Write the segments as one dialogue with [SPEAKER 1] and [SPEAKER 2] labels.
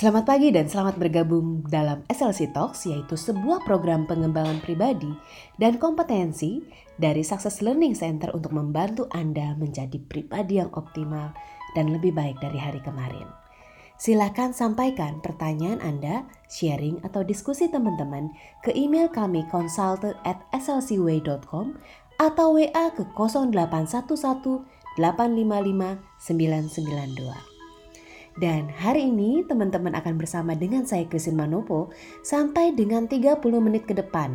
[SPEAKER 1] Selamat pagi dan selamat bergabung dalam SLC Talks yaitu sebuah program pengembangan pribadi dan kompetensi dari Success Learning Center untuk membantu Anda menjadi pribadi yang optimal dan lebih baik dari hari kemarin. Silakan sampaikan pertanyaan Anda, sharing atau diskusi teman-teman ke email kami consultant at slcway.com atau WA ke 0811 855 992. Dan hari ini teman-teman akan bersama dengan saya Christine Manopo sampai dengan 30 menit ke depan.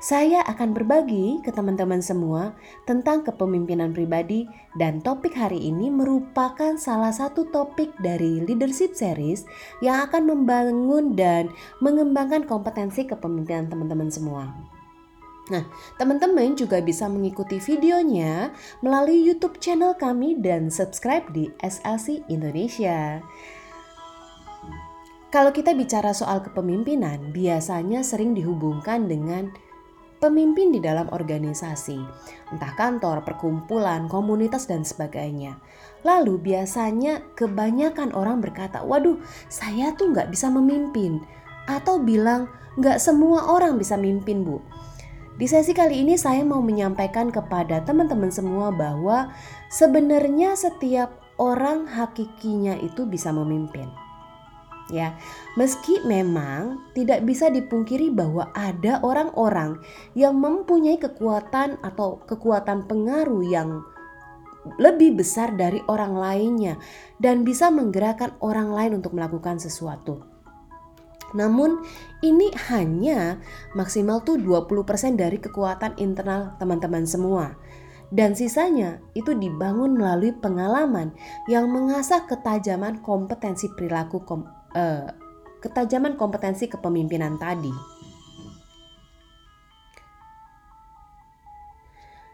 [SPEAKER 1] Saya akan berbagi ke teman-teman semua tentang kepemimpinan pribadi dan topik hari ini merupakan salah satu topik dari leadership series yang akan membangun dan mengembangkan kompetensi kepemimpinan teman-teman semua. Nah, teman-teman juga bisa mengikuti videonya melalui YouTube channel kami dan subscribe di SLC Indonesia. Kalau kita bicara soal kepemimpinan, biasanya sering dihubungkan dengan pemimpin di dalam organisasi, entah kantor, perkumpulan, komunitas, dan sebagainya. Lalu biasanya kebanyakan orang berkata, waduh saya tuh nggak bisa memimpin. Atau bilang, nggak semua orang bisa mimpin bu. Di sesi kali ini saya mau menyampaikan kepada teman-teman semua bahwa sebenarnya setiap orang hakikinya itu bisa memimpin. Ya, meski memang tidak bisa dipungkiri bahwa ada orang-orang yang mempunyai kekuatan atau kekuatan pengaruh yang lebih besar dari orang lainnya dan bisa menggerakkan orang lain untuk melakukan sesuatu. Namun ini hanya maksimal tuh 20% dari kekuatan internal teman-teman semua. Dan sisanya itu dibangun melalui pengalaman yang mengasah ketajaman kompetensi perilaku kom, eh, ketajaman kompetensi kepemimpinan tadi.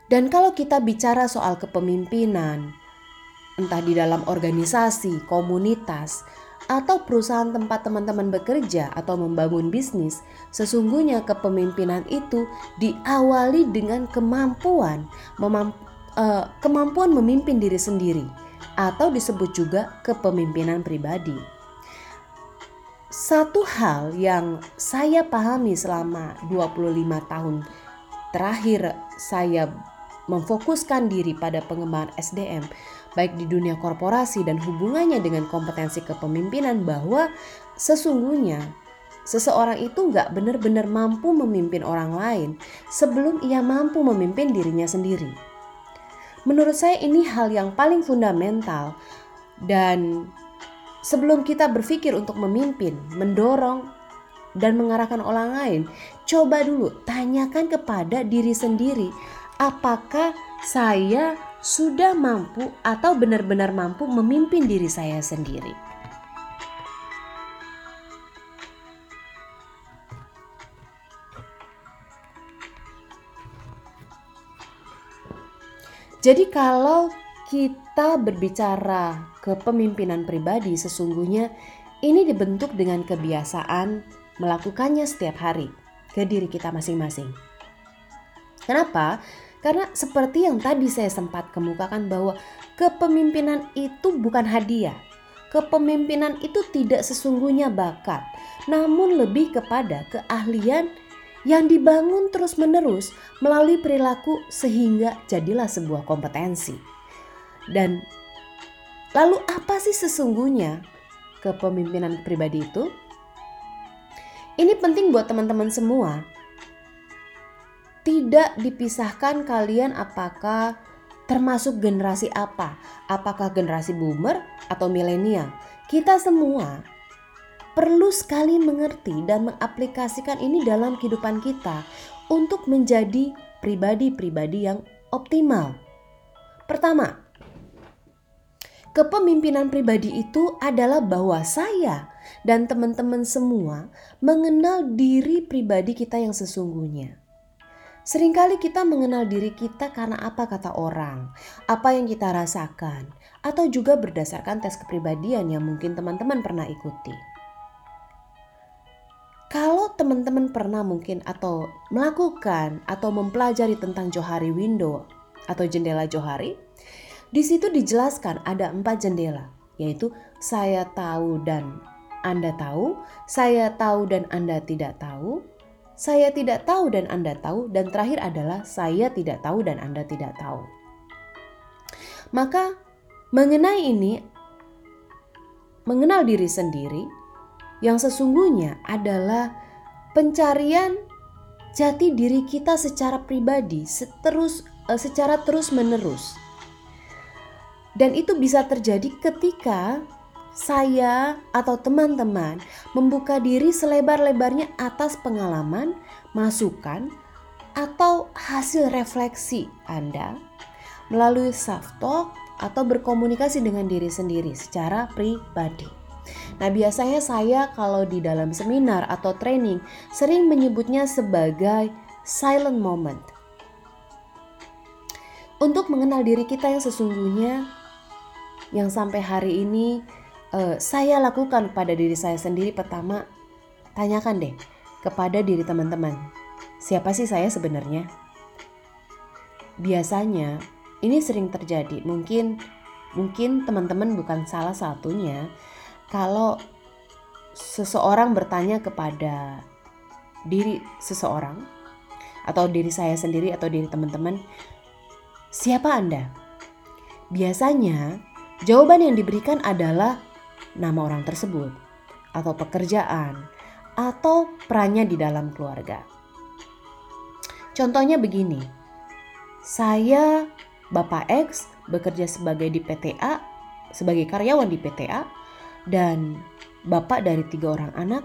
[SPEAKER 1] Dan kalau kita bicara soal kepemimpinan, entah di dalam organisasi, komunitas, atau perusahaan tempat teman-teman bekerja atau membangun bisnis, sesungguhnya kepemimpinan itu diawali dengan kemampuan memamp uh, kemampuan memimpin diri sendiri atau disebut juga kepemimpinan pribadi. Satu hal yang saya pahami selama 25 tahun terakhir saya memfokuskan diri pada pengembangan SDM baik di dunia korporasi dan hubungannya dengan kompetensi kepemimpinan bahwa sesungguhnya seseorang itu nggak benar-benar mampu memimpin orang lain sebelum ia mampu memimpin dirinya sendiri. Menurut saya ini hal yang paling fundamental dan sebelum kita berpikir untuk memimpin, mendorong dan mengarahkan orang lain, coba dulu tanyakan kepada diri sendiri, apakah saya sudah mampu atau benar-benar mampu memimpin diri saya sendiri. Jadi kalau kita berbicara kepemimpinan pribadi sesungguhnya ini dibentuk dengan kebiasaan melakukannya setiap hari ke diri kita masing-masing. Kenapa? Karena seperti yang tadi saya sempat kemukakan bahwa kepemimpinan itu bukan hadiah. Kepemimpinan itu tidak sesungguhnya bakat, namun lebih kepada keahlian yang dibangun terus-menerus melalui perilaku sehingga jadilah sebuah kompetensi. Dan lalu apa sih sesungguhnya kepemimpinan pribadi itu? Ini penting buat teman-teman semua tidak dipisahkan kalian apakah termasuk generasi apa? Apakah generasi boomer atau milenial? Kita semua perlu sekali mengerti dan mengaplikasikan ini dalam kehidupan kita untuk menjadi pribadi-pribadi yang optimal. Pertama, kepemimpinan pribadi itu adalah bahwa saya dan teman-teman semua mengenal diri pribadi kita yang sesungguhnya. Seringkali kita mengenal diri kita karena apa kata orang, apa yang kita rasakan, atau juga berdasarkan tes kepribadian yang mungkin teman-teman pernah ikuti. Kalau teman-teman pernah mungkin atau melakukan atau mempelajari tentang Johari Window atau jendela Johari, di situ dijelaskan ada empat jendela, yaitu saya tahu dan Anda tahu, saya tahu dan Anda tidak tahu, saya tidak tahu dan Anda tahu, dan terakhir adalah saya tidak tahu dan Anda tidak tahu. Maka mengenai ini, mengenal diri sendiri yang sesungguhnya adalah pencarian jati diri kita secara pribadi seterus eh, secara terus menerus. Dan itu bisa terjadi ketika saya atau teman-teman membuka diri selebar-lebarnya atas pengalaman, masukan, atau hasil refleksi Anda melalui self talk atau berkomunikasi dengan diri sendiri secara pribadi. Nah, biasanya saya kalau di dalam seminar atau training sering menyebutnya sebagai silent moment. Untuk mengenal diri kita yang sesungguhnya yang sampai hari ini uh, saya lakukan pada diri saya sendiri pertama tanyakan deh kepada diri teman-teman siapa sih saya sebenarnya? Biasanya ini sering terjadi mungkin mungkin teman-teman bukan salah satunya kalau seseorang bertanya kepada diri seseorang atau diri saya sendiri atau diri teman-teman siapa anda? Biasanya jawaban yang diberikan adalah nama orang tersebut, atau pekerjaan, atau perannya di dalam keluarga. Contohnya begini, saya Bapak X bekerja sebagai di PTA, sebagai karyawan di PTA, dan Bapak dari tiga orang anak,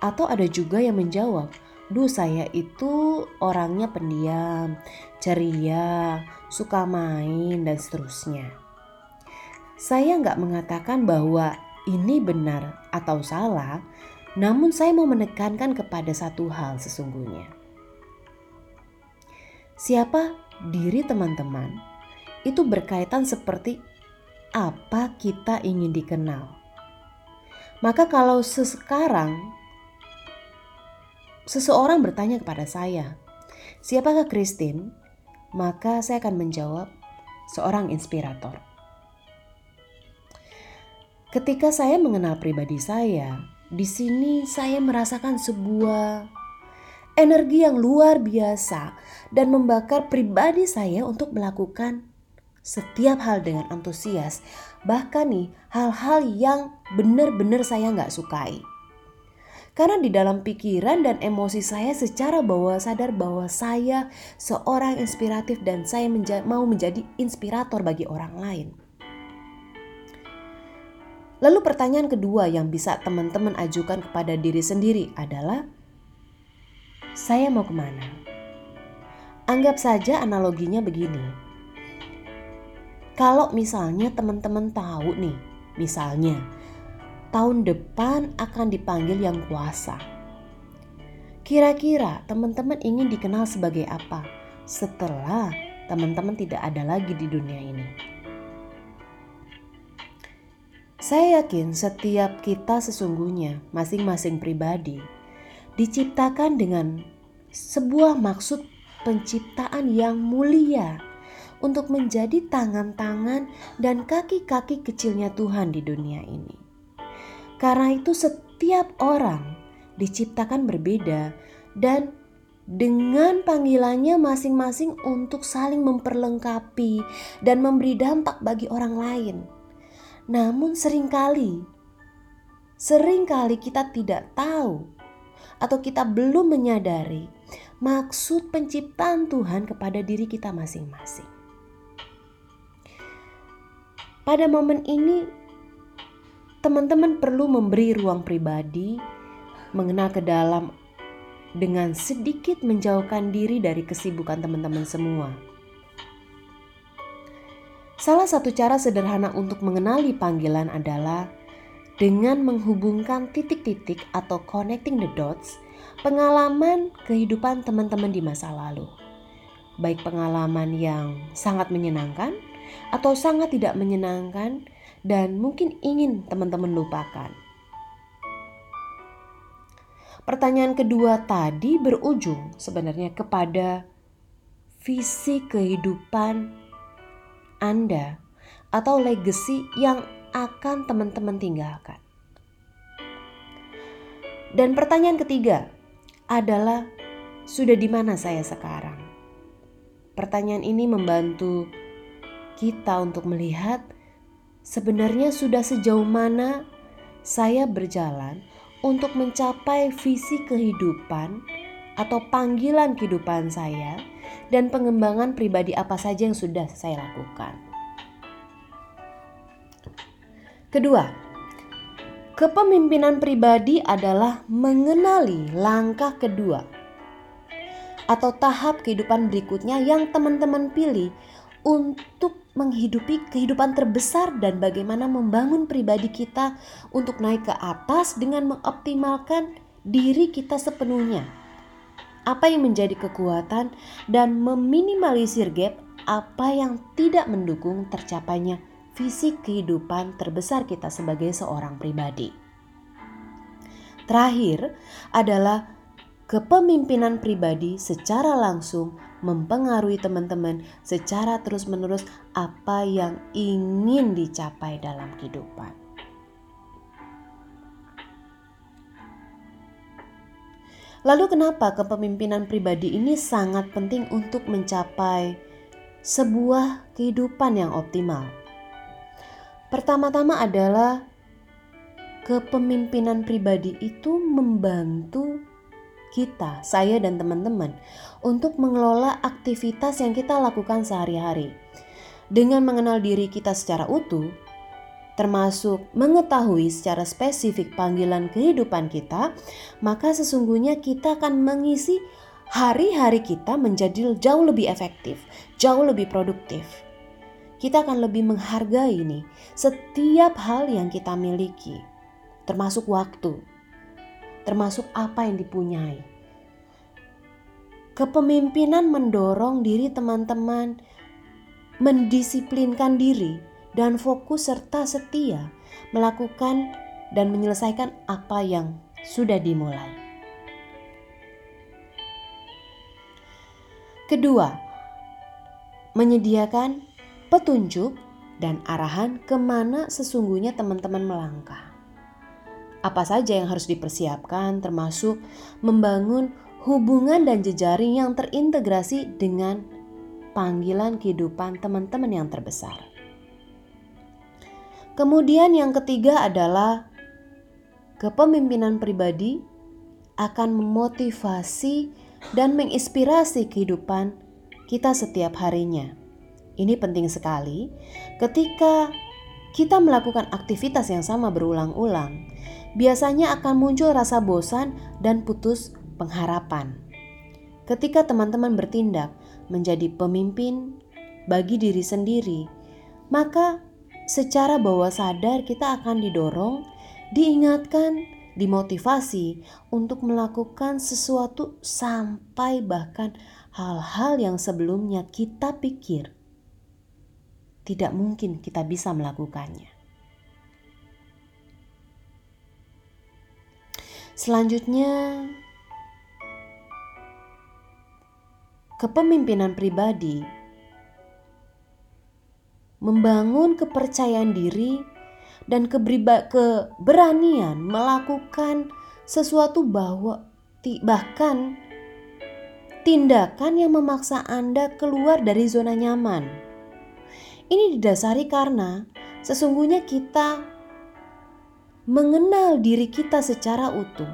[SPEAKER 1] atau ada juga yang menjawab, Duh saya itu orangnya pendiam, ceria, suka main, dan seterusnya. Saya nggak mengatakan bahwa ini benar atau salah, namun saya mau menekankan kepada satu hal sesungguhnya. Siapa diri teman-teman itu berkaitan seperti apa kita ingin dikenal. Maka kalau sekarang seseorang bertanya kepada saya, siapakah Christine? Maka saya akan menjawab seorang inspirator. Ketika saya mengenal pribadi saya, di sini saya merasakan sebuah energi yang luar biasa dan membakar pribadi saya untuk melakukan setiap hal dengan antusias. Bahkan nih hal-hal yang benar-benar saya nggak sukai. Karena di dalam pikiran dan emosi saya secara bawah sadar bahwa saya seorang inspiratif dan saya menja mau menjadi inspirator bagi orang lain. Lalu pertanyaan kedua yang bisa teman-teman ajukan kepada diri sendiri adalah, saya mau ke mana? Anggap saja analoginya begini. Kalau misalnya teman-teman tahu nih, misalnya tahun depan akan dipanggil yang kuasa. Kira-kira teman-teman ingin dikenal sebagai apa setelah teman-teman tidak ada lagi di dunia ini? Saya yakin setiap kita sesungguhnya masing-masing pribadi diciptakan dengan sebuah maksud penciptaan yang mulia untuk menjadi tangan-tangan dan kaki-kaki kecilnya Tuhan di dunia ini. Karena itu setiap orang diciptakan berbeda dan dengan panggilannya masing-masing untuk saling memperlengkapi dan memberi dampak bagi orang lain. Namun sering kali, sering kali kita tidak tahu atau kita belum menyadari maksud penciptaan Tuhan kepada diri kita masing-masing. Pada momen ini, teman-teman perlu memberi ruang pribadi, mengenal ke dalam dengan sedikit menjauhkan diri dari kesibukan teman-teman semua Salah satu cara sederhana untuk mengenali panggilan adalah dengan menghubungkan titik-titik atau connecting the dots pengalaman kehidupan teman-teman di masa lalu. Baik pengalaman yang sangat menyenangkan atau sangat tidak menyenangkan dan mungkin ingin teman-teman lupakan. Pertanyaan kedua tadi berujung sebenarnya kepada visi kehidupan anda atau legacy yang akan teman-teman tinggalkan. Dan pertanyaan ketiga adalah sudah di mana saya sekarang? Pertanyaan ini membantu kita untuk melihat sebenarnya sudah sejauh mana saya berjalan untuk mencapai visi kehidupan atau panggilan kehidupan saya dan pengembangan pribadi apa saja yang sudah saya lakukan. Kedua, kepemimpinan pribadi adalah mengenali langkah kedua atau tahap kehidupan berikutnya yang teman-teman pilih untuk menghidupi kehidupan terbesar dan bagaimana membangun pribadi kita untuk naik ke atas dengan mengoptimalkan diri kita sepenuhnya apa yang menjadi kekuatan dan meminimalisir gap apa yang tidak mendukung tercapainya visi kehidupan terbesar kita sebagai seorang pribadi. Terakhir adalah kepemimpinan pribadi secara langsung mempengaruhi teman-teman secara terus-menerus apa yang ingin dicapai dalam kehidupan. Lalu kenapa kepemimpinan pribadi ini sangat penting untuk mencapai sebuah kehidupan yang optimal? Pertama-tama adalah kepemimpinan pribadi itu membantu kita, saya dan teman-teman untuk mengelola aktivitas yang kita lakukan sehari-hari. Dengan mengenal diri kita secara utuh, termasuk mengetahui secara spesifik panggilan kehidupan kita, maka sesungguhnya kita akan mengisi hari-hari kita menjadi jauh lebih efektif, jauh lebih produktif. Kita akan lebih menghargai ini setiap hal yang kita miliki, termasuk waktu, termasuk apa yang dipunyai. Kepemimpinan mendorong diri teman-teman mendisiplinkan diri dan fokus serta setia melakukan dan menyelesaikan apa yang sudah dimulai. Kedua, menyediakan petunjuk dan arahan ke mana sesungguhnya teman-teman melangkah. Apa saja yang harus dipersiapkan termasuk membangun hubungan dan jejaring yang terintegrasi dengan panggilan kehidupan teman-teman yang terbesar. Kemudian yang ketiga adalah kepemimpinan pribadi akan memotivasi dan menginspirasi kehidupan kita setiap harinya. Ini penting sekali ketika kita melakukan aktivitas yang sama berulang-ulang. Biasanya akan muncul rasa bosan dan putus pengharapan. Ketika teman-teman bertindak menjadi pemimpin bagi diri sendiri, maka secara bawah sadar kita akan didorong, diingatkan, dimotivasi untuk melakukan sesuatu sampai bahkan hal-hal yang sebelumnya kita pikir tidak mungkin kita bisa melakukannya. Selanjutnya, kepemimpinan pribadi membangun kepercayaan diri dan keberanian melakukan sesuatu bahwa bahkan tindakan yang memaksa Anda keluar dari zona nyaman. Ini didasari karena sesungguhnya kita mengenal diri kita secara utuh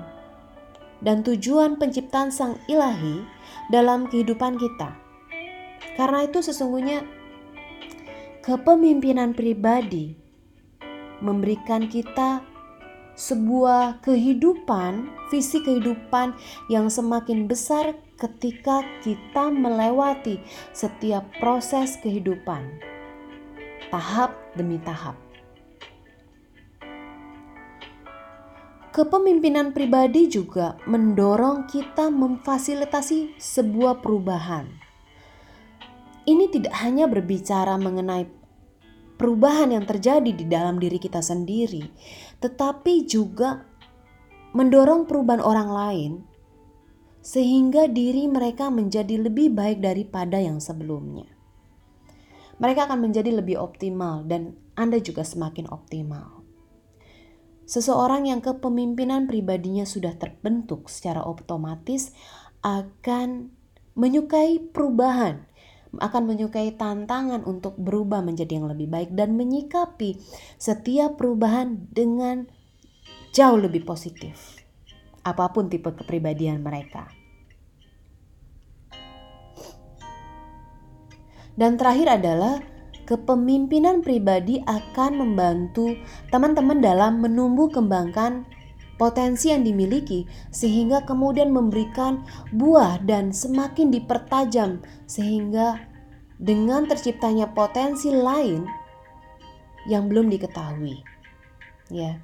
[SPEAKER 1] dan tujuan penciptaan Sang Ilahi dalam kehidupan kita. Karena itu sesungguhnya kepemimpinan pribadi memberikan kita sebuah kehidupan, visi kehidupan yang semakin besar ketika kita melewati setiap proses kehidupan, tahap demi tahap. Kepemimpinan pribadi juga mendorong kita memfasilitasi sebuah perubahan ini tidak hanya berbicara mengenai perubahan yang terjadi di dalam diri kita sendiri, tetapi juga mendorong perubahan orang lain sehingga diri mereka menjadi lebih baik daripada yang sebelumnya. Mereka akan menjadi lebih optimal dan Anda juga semakin optimal. seseorang yang kepemimpinan pribadinya sudah terbentuk secara otomatis akan menyukai perubahan, akan menyukai tantangan untuk berubah menjadi yang lebih baik dan menyikapi setiap perubahan dengan jauh lebih positif. Apa pun tipe kepribadian mereka. Dan terakhir adalah kepemimpinan pribadi akan membantu teman-teman dalam menumbuh kembangkan potensi yang dimiliki sehingga kemudian memberikan buah dan semakin dipertajam sehingga dengan terciptanya potensi lain yang belum diketahui. Ya.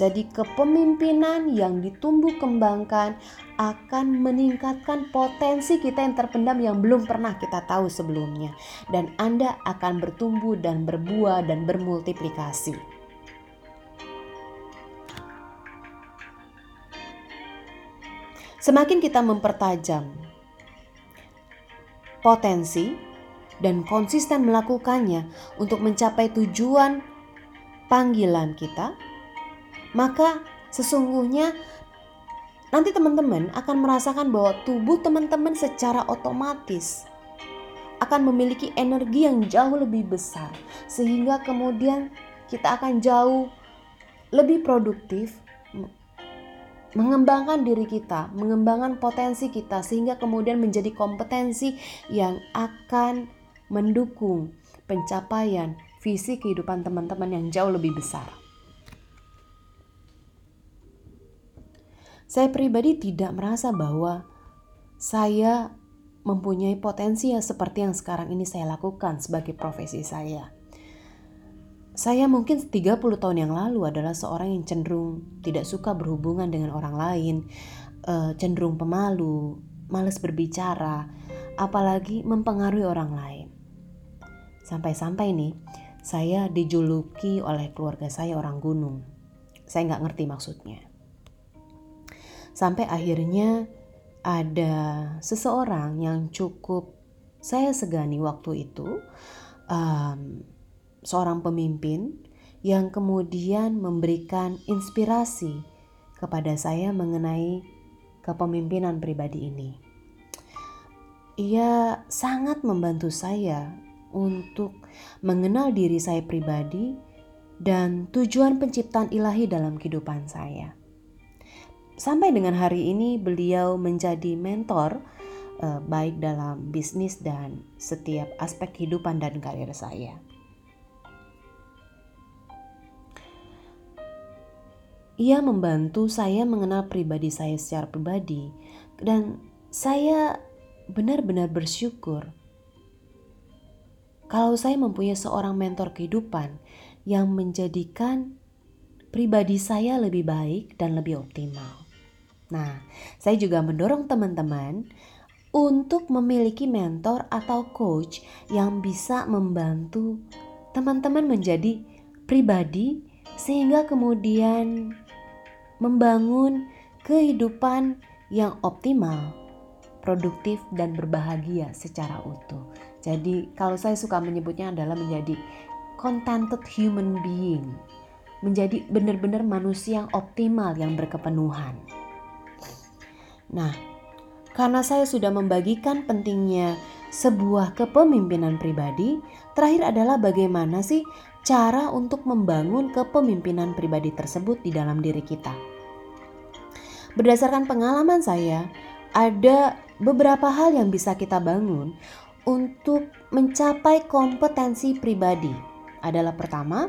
[SPEAKER 1] Jadi kepemimpinan yang ditumbuh kembangkan akan meningkatkan potensi kita yang terpendam yang belum pernah kita tahu sebelumnya dan Anda akan bertumbuh dan berbuah dan bermultiplikasi. Semakin kita mempertajam potensi dan konsisten melakukannya untuk mencapai tujuan panggilan kita, maka sesungguhnya nanti teman-teman akan merasakan bahwa tubuh teman-teman secara otomatis akan memiliki energi yang jauh lebih besar sehingga kemudian kita akan jauh lebih produktif mengembangkan diri kita, mengembangkan potensi kita sehingga kemudian menjadi kompetensi yang akan mendukung pencapaian visi kehidupan teman-teman yang jauh lebih besar. Saya pribadi tidak merasa bahwa saya mempunyai potensi yang seperti yang sekarang ini saya lakukan sebagai profesi saya. Saya mungkin 30 tahun yang lalu adalah seorang yang cenderung tidak suka berhubungan dengan orang lain, eh, cenderung pemalu, males berbicara, apalagi mempengaruhi orang lain. Sampai-sampai nih, saya dijuluki oleh keluarga saya orang gunung. Saya nggak ngerti maksudnya. Sampai akhirnya ada seseorang yang cukup saya segani waktu itu, um, seorang pemimpin yang kemudian memberikan inspirasi kepada saya mengenai kepemimpinan pribadi ini. Ia sangat membantu saya untuk mengenal diri saya pribadi dan tujuan penciptaan ilahi dalam kehidupan saya. Sampai dengan hari ini beliau menjadi mentor eh, baik dalam bisnis dan setiap aspek kehidupan dan karir saya. Ia membantu saya mengenal pribadi saya secara pribadi dan saya benar-benar bersyukur kalau saya mempunyai seorang mentor kehidupan yang menjadikan pribadi saya lebih baik dan lebih optimal. Nah, saya juga mendorong teman-teman untuk memiliki mentor atau coach yang bisa membantu teman-teman menjadi pribadi sehingga kemudian membangun kehidupan yang optimal, produktif dan berbahagia secara utuh. Jadi kalau saya suka menyebutnya adalah menjadi contented human being. Menjadi benar-benar manusia yang optimal yang berkepenuhan. Nah, karena saya sudah membagikan pentingnya sebuah kepemimpinan pribadi, terakhir adalah bagaimana sih cara untuk membangun kepemimpinan pribadi tersebut di dalam diri kita. Berdasarkan pengalaman saya, ada beberapa hal yang bisa kita bangun untuk mencapai kompetensi pribadi adalah pertama,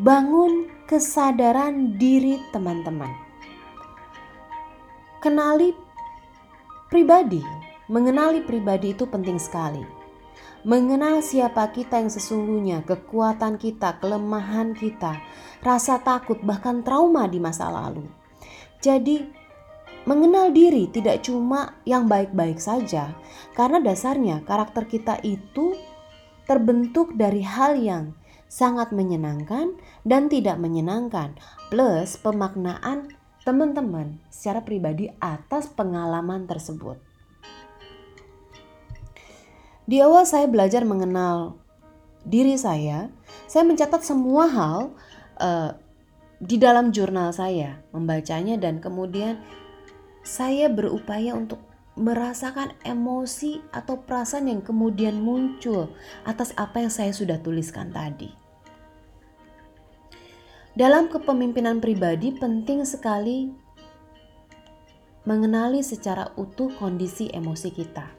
[SPEAKER 1] bangun kesadaran diri teman-teman. Kenali pribadi, mengenali pribadi itu penting sekali. Mengenal siapa kita yang sesungguhnya, kekuatan kita, kelemahan kita, rasa takut, bahkan trauma di masa lalu. Jadi, Mengenal diri tidak cuma yang baik-baik saja, karena dasarnya karakter kita itu terbentuk dari hal yang sangat menyenangkan dan tidak menyenangkan, plus pemaknaan teman-teman secara pribadi atas pengalaman tersebut. Di awal saya belajar mengenal diri saya, saya mencatat semua hal uh, di dalam jurnal saya membacanya dan kemudian saya berupaya untuk merasakan emosi atau perasaan yang kemudian muncul atas apa yang saya sudah tuliskan tadi. Dalam kepemimpinan pribadi penting sekali mengenali secara utuh kondisi emosi kita.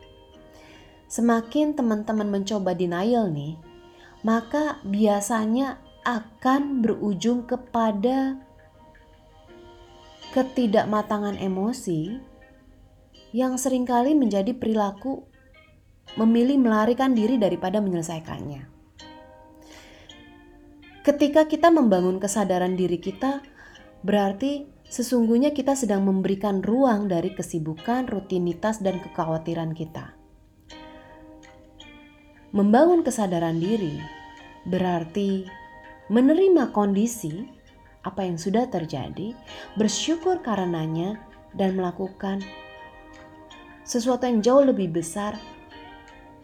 [SPEAKER 1] Semakin teman-teman mencoba denial nih, maka biasanya akan berujung kepada ketidakmatangan emosi yang sering kali menjadi perilaku memilih melarikan diri daripada menyelesaikannya. Ketika kita membangun kesadaran diri kita, berarti sesungguhnya kita sedang memberikan ruang dari kesibukan, rutinitas, dan kekhawatiran kita. Membangun kesadaran diri berarti menerima kondisi apa yang sudah terjadi, bersyukur karenanya, dan melakukan sesuatu yang jauh lebih besar,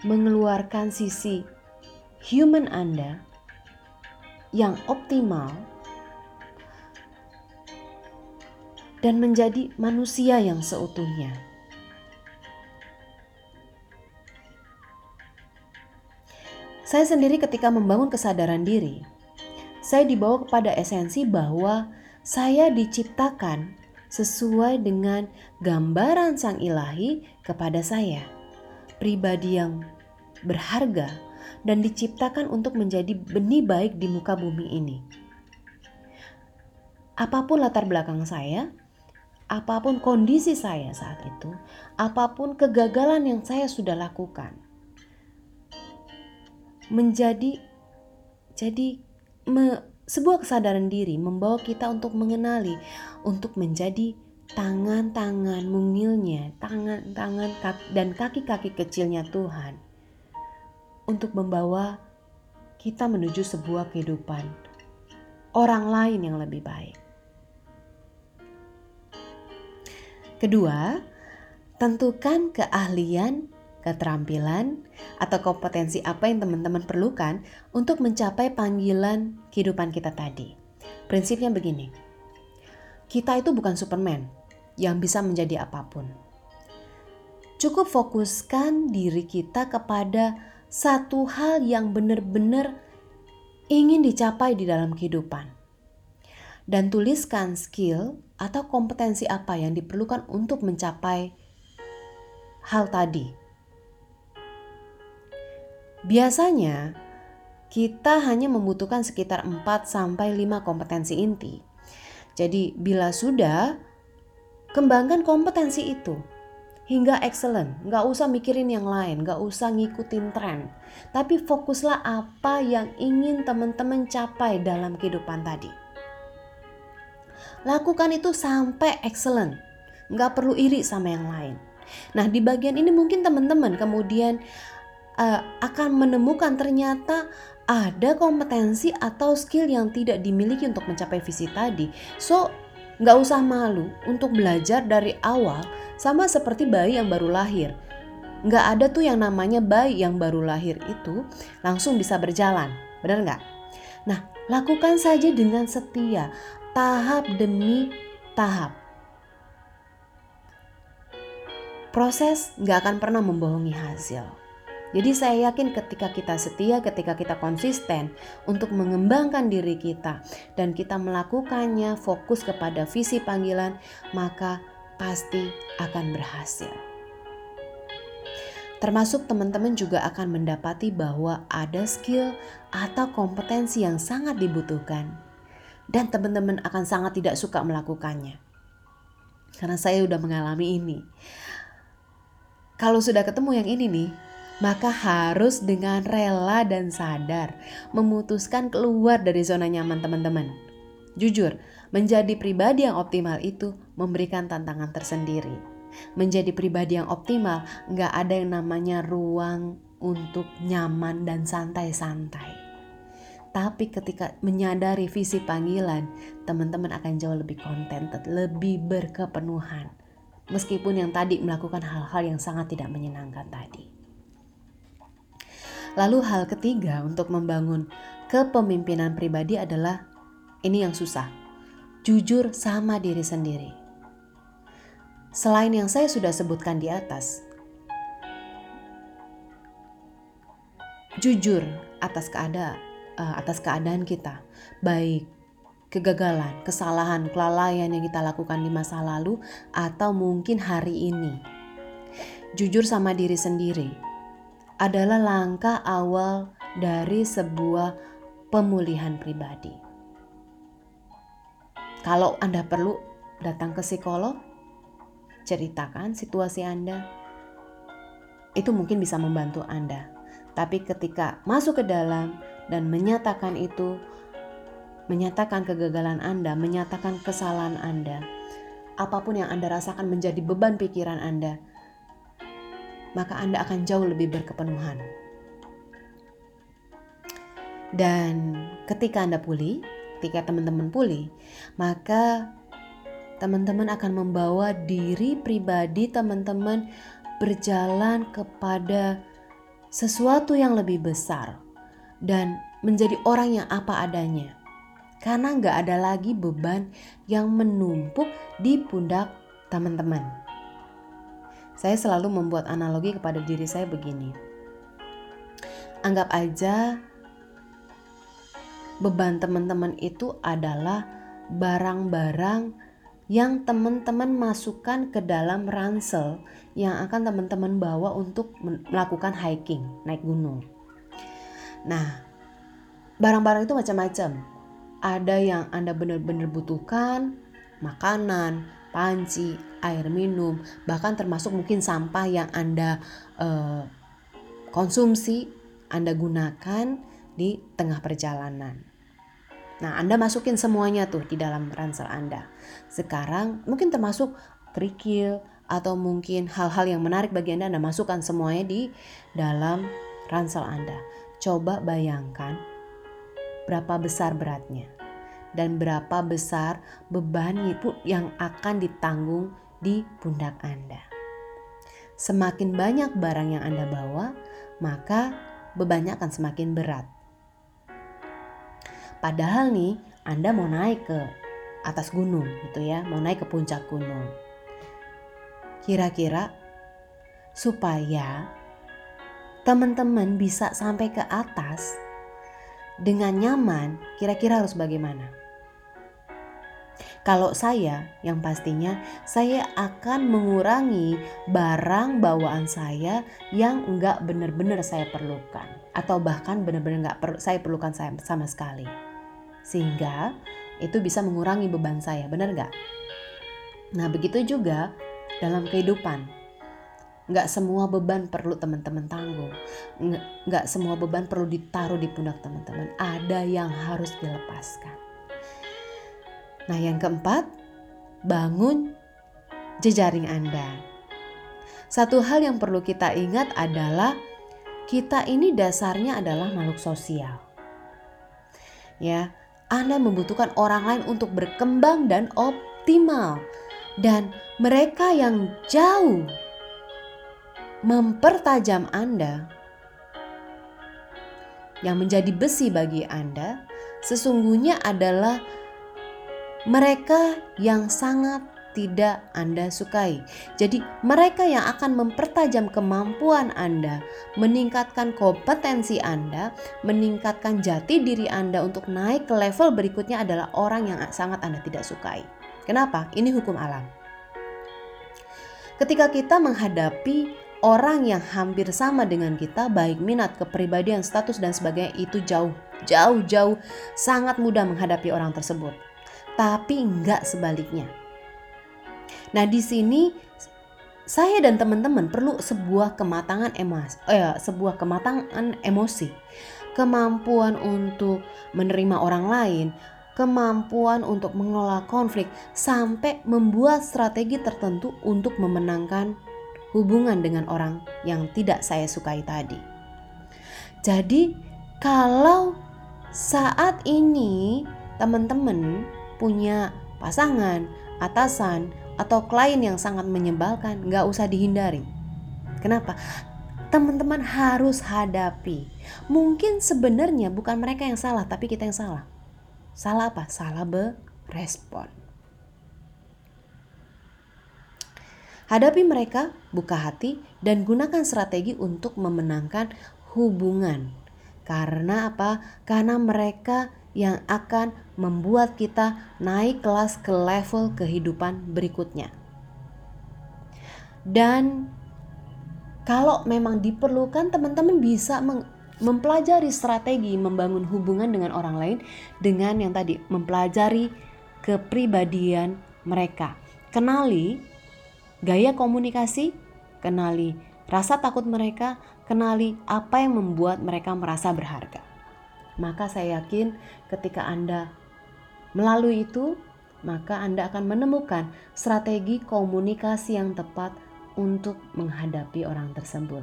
[SPEAKER 1] mengeluarkan sisi human Anda yang optimal dan menjadi manusia yang seutuhnya. Saya sendiri ketika membangun kesadaran diri, saya dibawa kepada esensi bahwa saya diciptakan sesuai dengan gambaran Sang Ilahi kepada saya, pribadi yang berharga dan diciptakan untuk menjadi benih baik di muka bumi ini. Apa pun latar belakang saya, apa pun kondisi saya saat itu, apa pun kegagalan yang saya sudah lakukan, menjadi jadi me, sebuah kesadaran diri membawa kita untuk mengenali, untuk menjadi tangan-tangan mungilnya, tangan-tangan dan kaki-kaki kecilnya Tuhan untuk membawa kita menuju sebuah kehidupan orang lain yang lebih baik. Kedua, tentukan keahlian keterampilan, atau kompetensi apa yang teman-teman perlukan untuk mencapai panggilan kehidupan kita tadi. Prinsipnya begini, kita itu bukan Superman yang bisa menjadi apa pun. Cukup fokuskan diri kita kepada satu hal yang benar-benar ingin dicapai di dalam kehidupan. Dan tuliskan skill atau kompetensi apa yang diperlukan untuk mencapai hal tadi Biasanya kita hanya membutuhkan sekitar 4 sampai 5 kompetensi inti. Jadi bila sudah kembangkan kompetensi itu hingga excellent, nggak usah mikirin yang lain, nggak usah ngikutin tren, tapi fokuslah apa yang ingin teman-teman capai dalam kehidupan tadi. Lakukan itu sampai excellent, nggak perlu iri sama yang lain. Nah di bagian ini mungkin teman-teman kemudian uh, akan menemukan ternyata ada kompetensi atau skill yang tidak dimiliki untuk mencapai visi tadi. So, nggak usah malu untuk belajar dari awal sama seperti bayi yang baru lahir. Nggak ada tuh yang namanya bayi yang baru lahir itu langsung bisa berjalan. Benar nggak? Nah, lakukan saja dengan setia, tahap demi tahap. Proses nggak akan pernah membohongi hasil. Jadi saya yakin ketika kita setia, ketika kita konsisten untuk mengembangkan diri kita dan kita melakukannya fokus kepada visi panggilan, maka pasti akan berhasil. Termasuk teman-teman juga akan mendapati bahwa ada skill atau kompetensi yang sangat dibutuhkan dan teman-teman akan sangat tidak suka melakukannya. Karena saya sudah mengalami ini. Kalau sudah ketemu yang ini nih, maka harus dengan rela dan sadar memutuskan keluar dari zona nyaman teman-teman. Jujur, menjadi pribadi yang optimal itu memberikan tantangan tersendiri. Menjadi pribadi yang optimal nggak ada yang namanya ruang untuk nyaman dan santai-santai. Tapi ketika menyadari visi panggilan, teman-teman akan jauh lebih contented, lebih berkepenuhan. Meskipun yang tadi melakukan hal-hal yang sangat tidak menyenangkan tadi. Lalu hal ketiga untuk membangun kepemimpinan pribadi adalah ini yang susah. jujur sama diri sendiri. Selain yang saya sudah sebutkan di atas, jujur atas keadaan uh, atas keadaan kita, baik kegagalan, kesalahan, kelalaian yang kita lakukan di masa lalu atau mungkin hari ini. Jujur sama diri sendiri adalah langkah awal dari sebuah pemulihan pribadi. Kalau Anda perlu datang ke psikolog, ceritakan situasi Anda, itu mungkin bisa membantu Anda. Tapi ketika masuk ke dalam dan menyatakan itu, menyatakan kegagalan Anda, menyatakan kesalahan Anda, apa pun yang Anda rasakan menjadi beban pikiran Anda, maka Anda akan jauh lebih berkepenuhan. Dan ketika Anda pulih, ketika teman-teman pulih, maka teman-teman akan membawa diri pribadi teman-teman berjalan kepada sesuatu yang lebih besar dan menjadi orang yang apa adanya. Karena nggak ada lagi beban yang menumpuk di pundak teman-teman. Saya selalu membuat analogi kepada diri saya begini. Anggap aja beban teman-teman itu adalah barang-barang yang teman-teman masukkan ke dalam ransel yang akan teman-teman bawa untuk melakukan hiking, naik gunung. Nah, barang-barang itu macam-macam. Ada yang Anda benar-benar butuhkan, makanan, panci, air minum, bahkan termasuk mungkin sampah yang Anda eh, konsumsi, Anda gunakan di tengah perjalanan. Nah, Anda masukin semuanya tuh di dalam ransel Anda. Sekarang mungkin termasuk kerikil atau mungkin hal-hal yang menarik bagi Anda, Anda masukkan semuanya di dalam ransel Anda. Coba bayangkan berapa besar beratnya dan berapa besar beban itu yang akan ditanggung di pundak Anda. Semakin banyak barang yang Anda bawa, maka bebannya akan semakin berat. Padahal nih Anda mau naik ke atas gunung gitu ya, mau naik ke puncak gunung. Kira-kira supaya teman-teman bisa sampai ke atas dengan nyaman, kira-kira harus bagaimana? Kalau saya, yang pastinya saya akan mengurangi barang bawaan saya yang enggak benar-benar saya perlukan atau bahkan benar-benar enggak per, saya perlukan saya sama sekali. Sehingga itu bisa mengurangi beban saya, benar nggak? Nah begitu juga dalam kehidupan. Nggak semua beban perlu teman-teman tanggung. Nggak semua beban perlu ditaruh di pundak teman-teman. Ada yang harus dilepaskan. Nah yang keempat, bangun jejaring Anda. Satu hal yang perlu kita ingat adalah kita ini dasarnya adalah makhluk sosial. Ya, anda membutuhkan orang lain untuk berkembang dan optimal. Dan mereka yang jauh mempertajam Anda, yang menjadi besi bagi Anda, sesungguhnya adalah mereka yang sangat tidak Anda sukai. Jadi, mereka yang akan mempertajam kemampuan Anda, meningkatkan kompetensi Anda, meningkatkan jati diri Anda untuk naik ke level berikutnya adalah orang yang sangat Anda tidak sukai. Kenapa? Ini hukum alam. Ketika kita menghadapi orang yang hampir sama dengan kita, baik minat, kepribadian, status, dan sebagainya, itu jauh, jauh, jauh, sangat mudah menghadapi orang tersebut. Tapi enggak sebaliknya Nah, di sini saya dan teman-teman perlu sebuah kematangan emosi, eh, sebuah kematangan emosi, kemampuan untuk menerima orang lain, kemampuan untuk mengelola konflik, sampai membuat strategi tertentu untuk memenangkan hubungan dengan orang yang tidak saya sukai tadi. Jadi, kalau saat ini teman-teman punya pasangan, atasan, atau klien yang sangat menyebalkan, nggak usah dihindari. Kenapa? Teman-teman harus hadapi. Mungkin sebenarnya bukan mereka yang salah, tapi kita yang salah. Salah apa? Salah respon. Hadapi mereka, buka hati, dan gunakan strategi untuk memenangkan hubungan. Karena apa? Karena mereka yang akan membuat kita naik kelas ke level kehidupan berikutnya. Dan kalau memang diperlukan, teman-teman bisa mempelajari strategi membangun hubungan dengan orang lain dengan yang tadi mempelajari kepribadian mereka. Kenali gaya komunikasi, kenali rasa takut mereka, kenali apa yang membuat mereka merasa berharga. Maka saya yakin ketika Anda melalui itu, maka Anda akan menemukan strategi komunikasi yang tepat untuk menghadapi orang tersebut.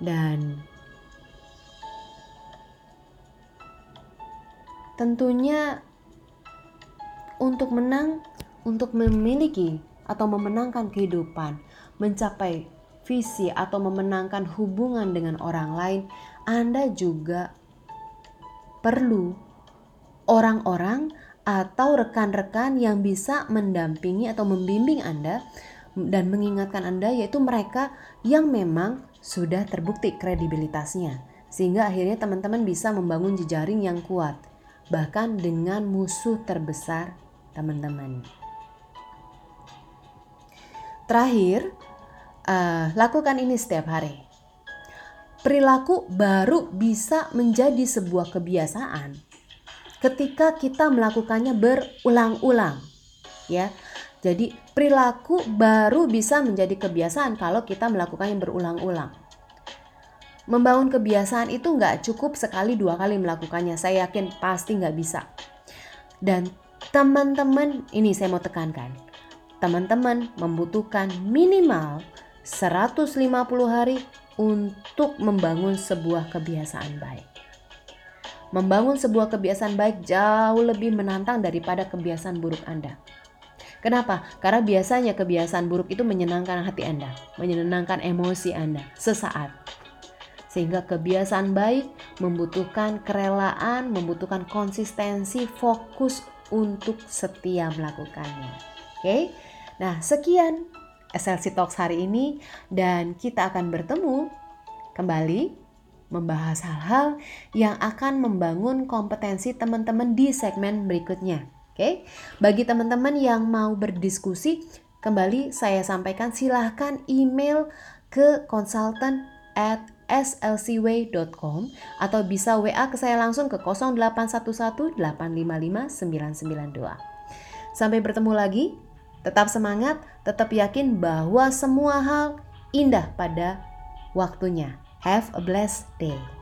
[SPEAKER 1] Dan tentunya untuk menang untuk memiliki atau memenangkan kehidupan, mencapai visi atau memenangkan hubungan dengan orang lain, Anda juga perlu orang-orang atau rekan-rekan yang bisa mendampingi atau membimbing Anda dan mengingatkan Anda yaitu mereka yang memang sudah terbukti kredibilitasnya sehingga akhirnya teman-teman bisa membangun jejaring yang kuat bahkan dengan musuh terbesar teman-teman. Terakhir, uh, lakukan ini setiap hari. Perilaku baru bisa menjadi sebuah kebiasaan ketika kita melakukannya berulang-ulang. Ya. Jadi, perilaku baru bisa menjadi kebiasaan kalau kita melakukannya berulang-ulang. Membangun kebiasaan itu nggak cukup sekali dua kali melakukannya. Saya yakin pasti nggak bisa. Dan teman-teman, ini saya mau tekankan teman-teman membutuhkan minimal 150 hari untuk membangun sebuah kebiasaan baik. Membangun sebuah kebiasaan baik jauh lebih menantang daripada kebiasaan buruk Anda. Kenapa? Karena biasanya kebiasaan buruk itu menyenangkan hati Anda, menyenangkan emosi Anda sesaat. Sehingga kebiasaan baik membutuhkan kerelaan, membutuhkan konsistensi, fokus untuk setia melakukannya. Oke? Nah, sekian SLC Talks hari ini dan kita akan bertemu kembali membahas hal-hal yang akan membangun kompetensi teman-teman di segmen berikutnya. Oke, bagi teman-teman yang mau berdiskusi, kembali saya sampaikan silahkan email ke consultant at slcway.com atau bisa WA ke saya langsung ke 0811 855 992. Sampai bertemu lagi Tetap semangat, tetap yakin bahwa semua hal indah pada waktunya. Have a blessed day.